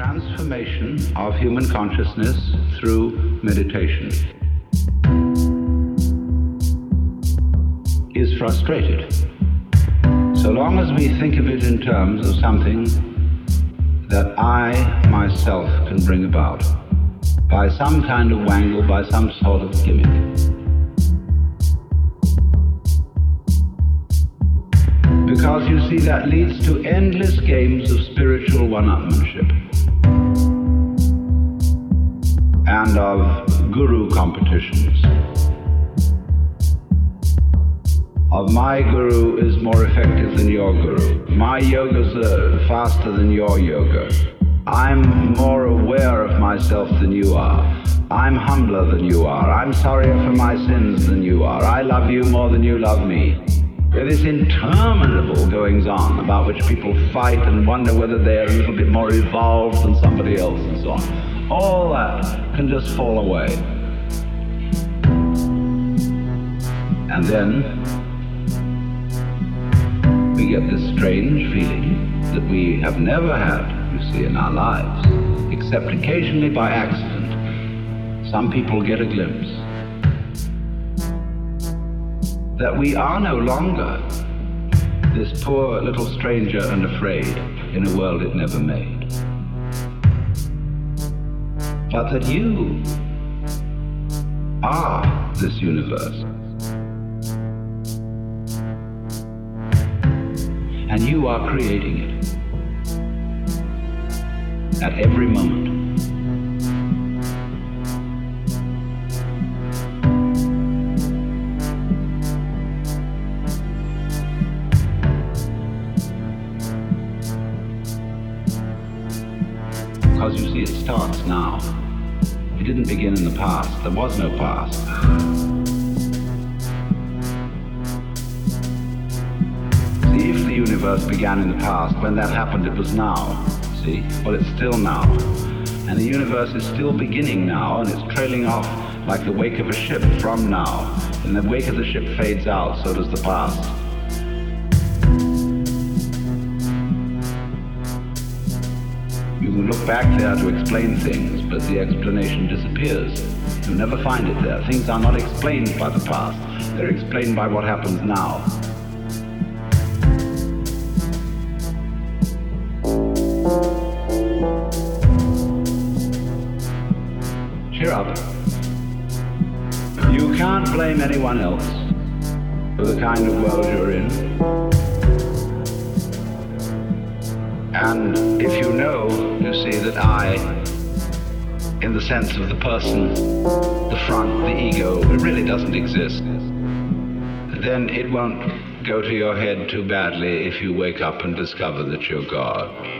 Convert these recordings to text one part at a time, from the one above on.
transformation of human consciousness through meditation is frustrated. So long as we think of it in terms of something that I myself can bring about by some kind of wangle, by some sort of gimmick. Because you see, that leads to endless games of spiritual one upmanship and of guru competitions. Of my guru is more effective than your guru. My yoga's uh, faster than your yoga. I'm more aware of myself than you are. I'm humbler than you are. I'm sorrier for my sins than you are. I love you more than you love me. There is interminable goings on about which people fight and wonder whether they're a little bit more evolved than somebody else and so on all that can just fall away. And then we get this strange feeling that we have never had, you see, in our lives, except occasionally by accident. Some people get a glimpse that we are no longer this poor little stranger and afraid in a world it never made but that you are this universe. And you are creating it at every moment. Because you see, it starts now. It didn't begin in the past. There was no past. See, if the universe began in the past, when that happened, it was now. See? Well, it's still now. And the universe is still beginning now, and it's trailing off like the wake of a ship from now. And the wake of the ship fades out, so does the past. You can look back there to explain things, but the explanation disappears. You never find it there. Things are not explained by the past, they're explained by what happens now. Cheer up. You can't blame anyone else for the kind of world you're in. I, in the sense of the person, the front, the ego, it really doesn't exist, then it won't go to your head too badly if you wake up and discover that you're God.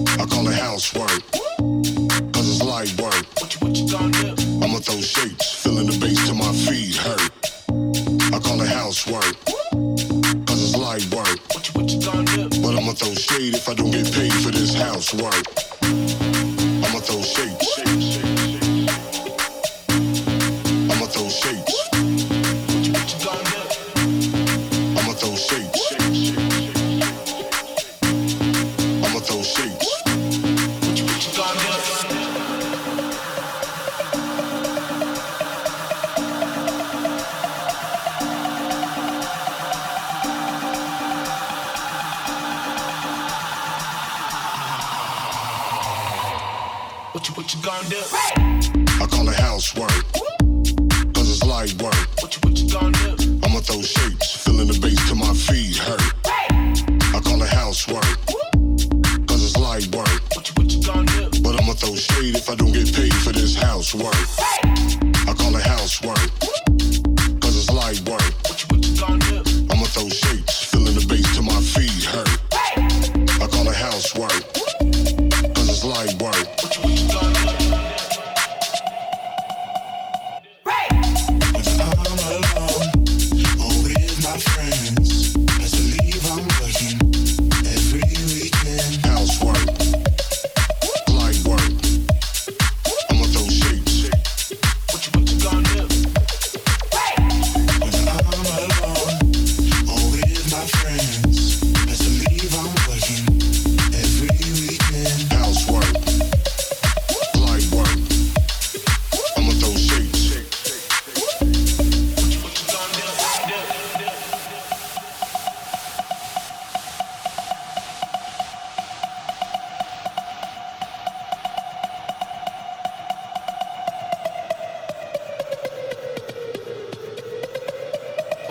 I call it housework. Cause it's light work. What you, what you gonna do? I'ma throw shapes, filling the bass to my feet, hurt. I call it housework. Cause it's light work. What you, what you do? But I'ma throw shade if I don't get paid for this housework.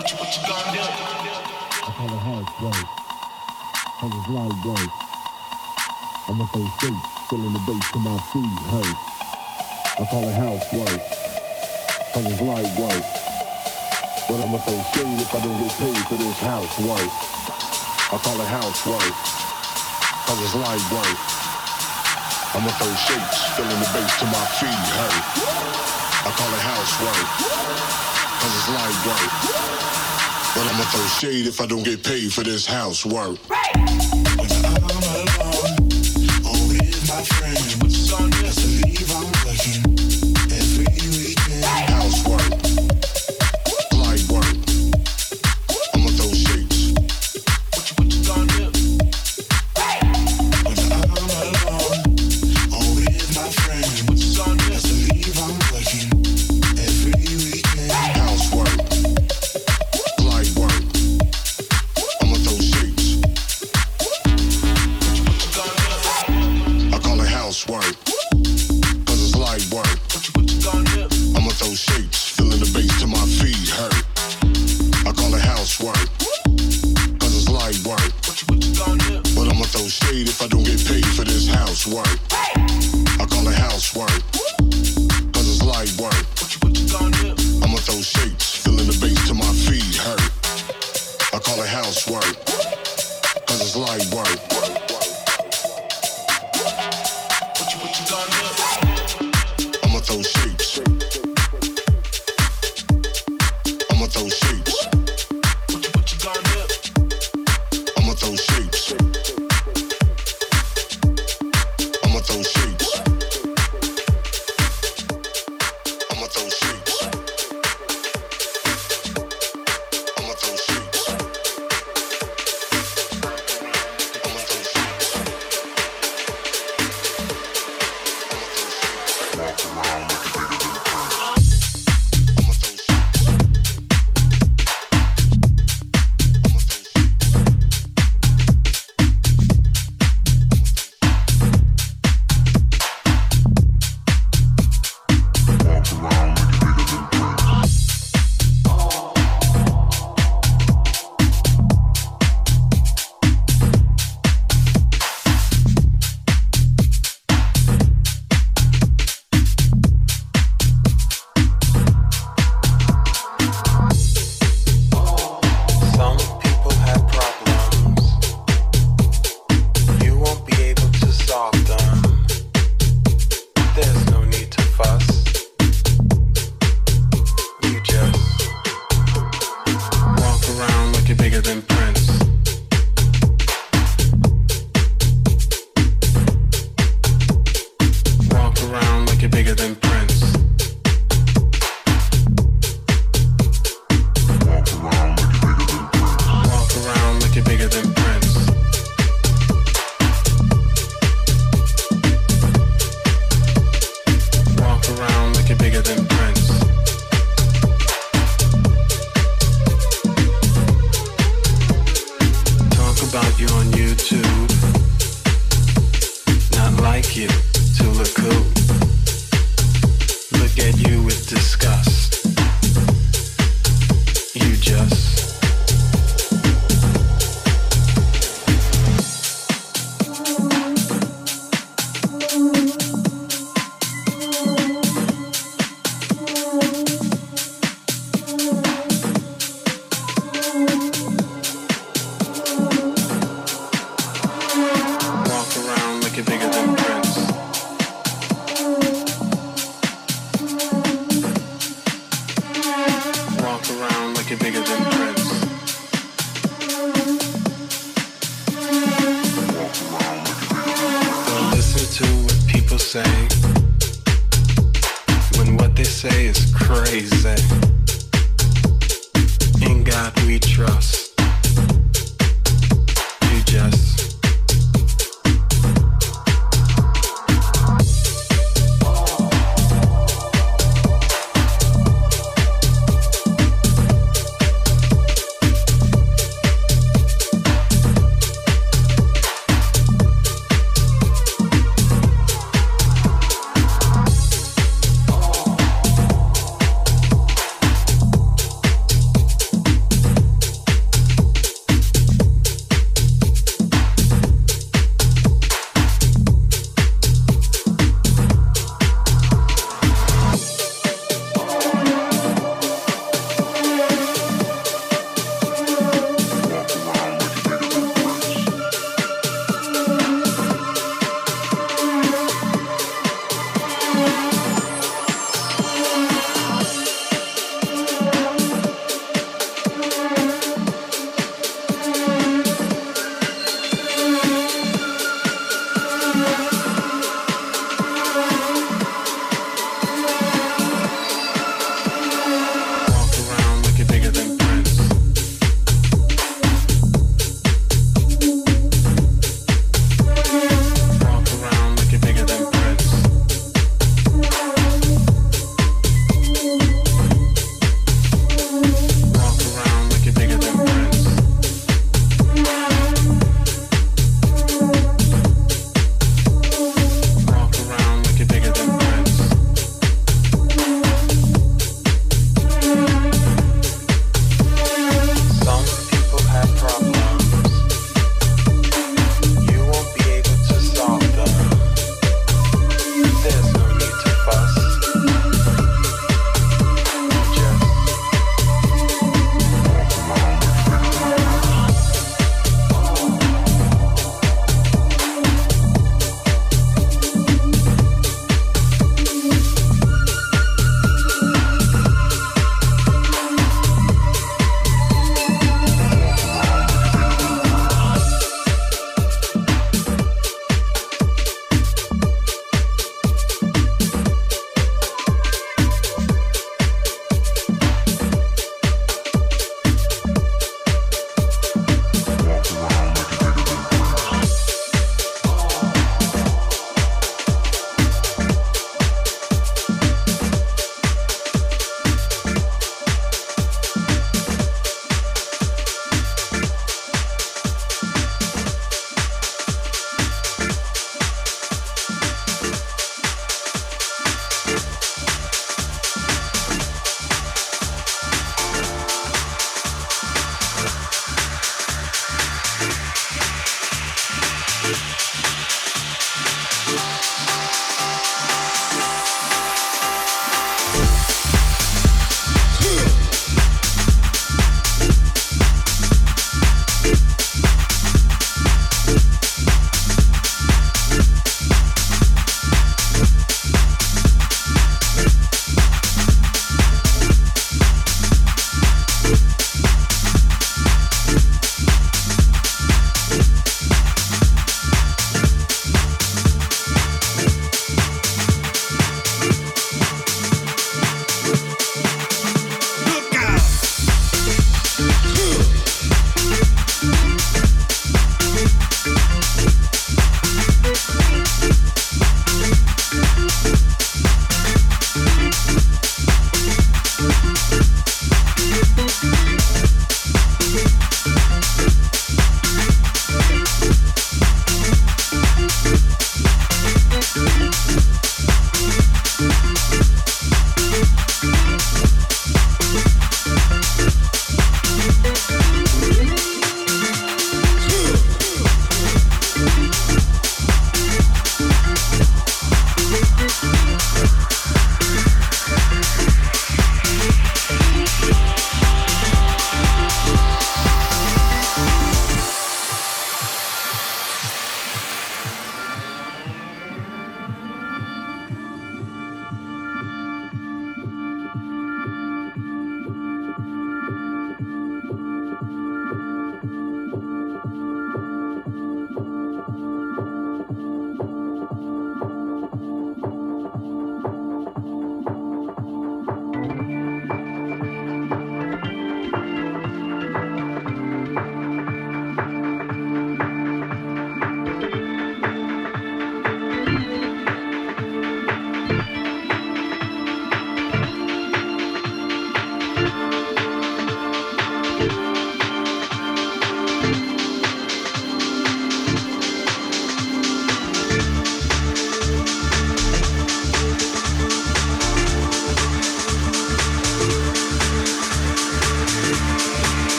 What you, what you gonna do? I call it housework. Cause it's light work. I'ma throw shapes, filling the bass to my feet, hurt. I call it housework. Cause it's light work. But I'ma throw shade if I don't get paid for this housework. I call it housework. Cause it's light work. I'ma throw shapes, filling the bass to my feet, hurt. I call it housework. Cause it's light work. But I'ma throw shade if I don't get paid for this housework.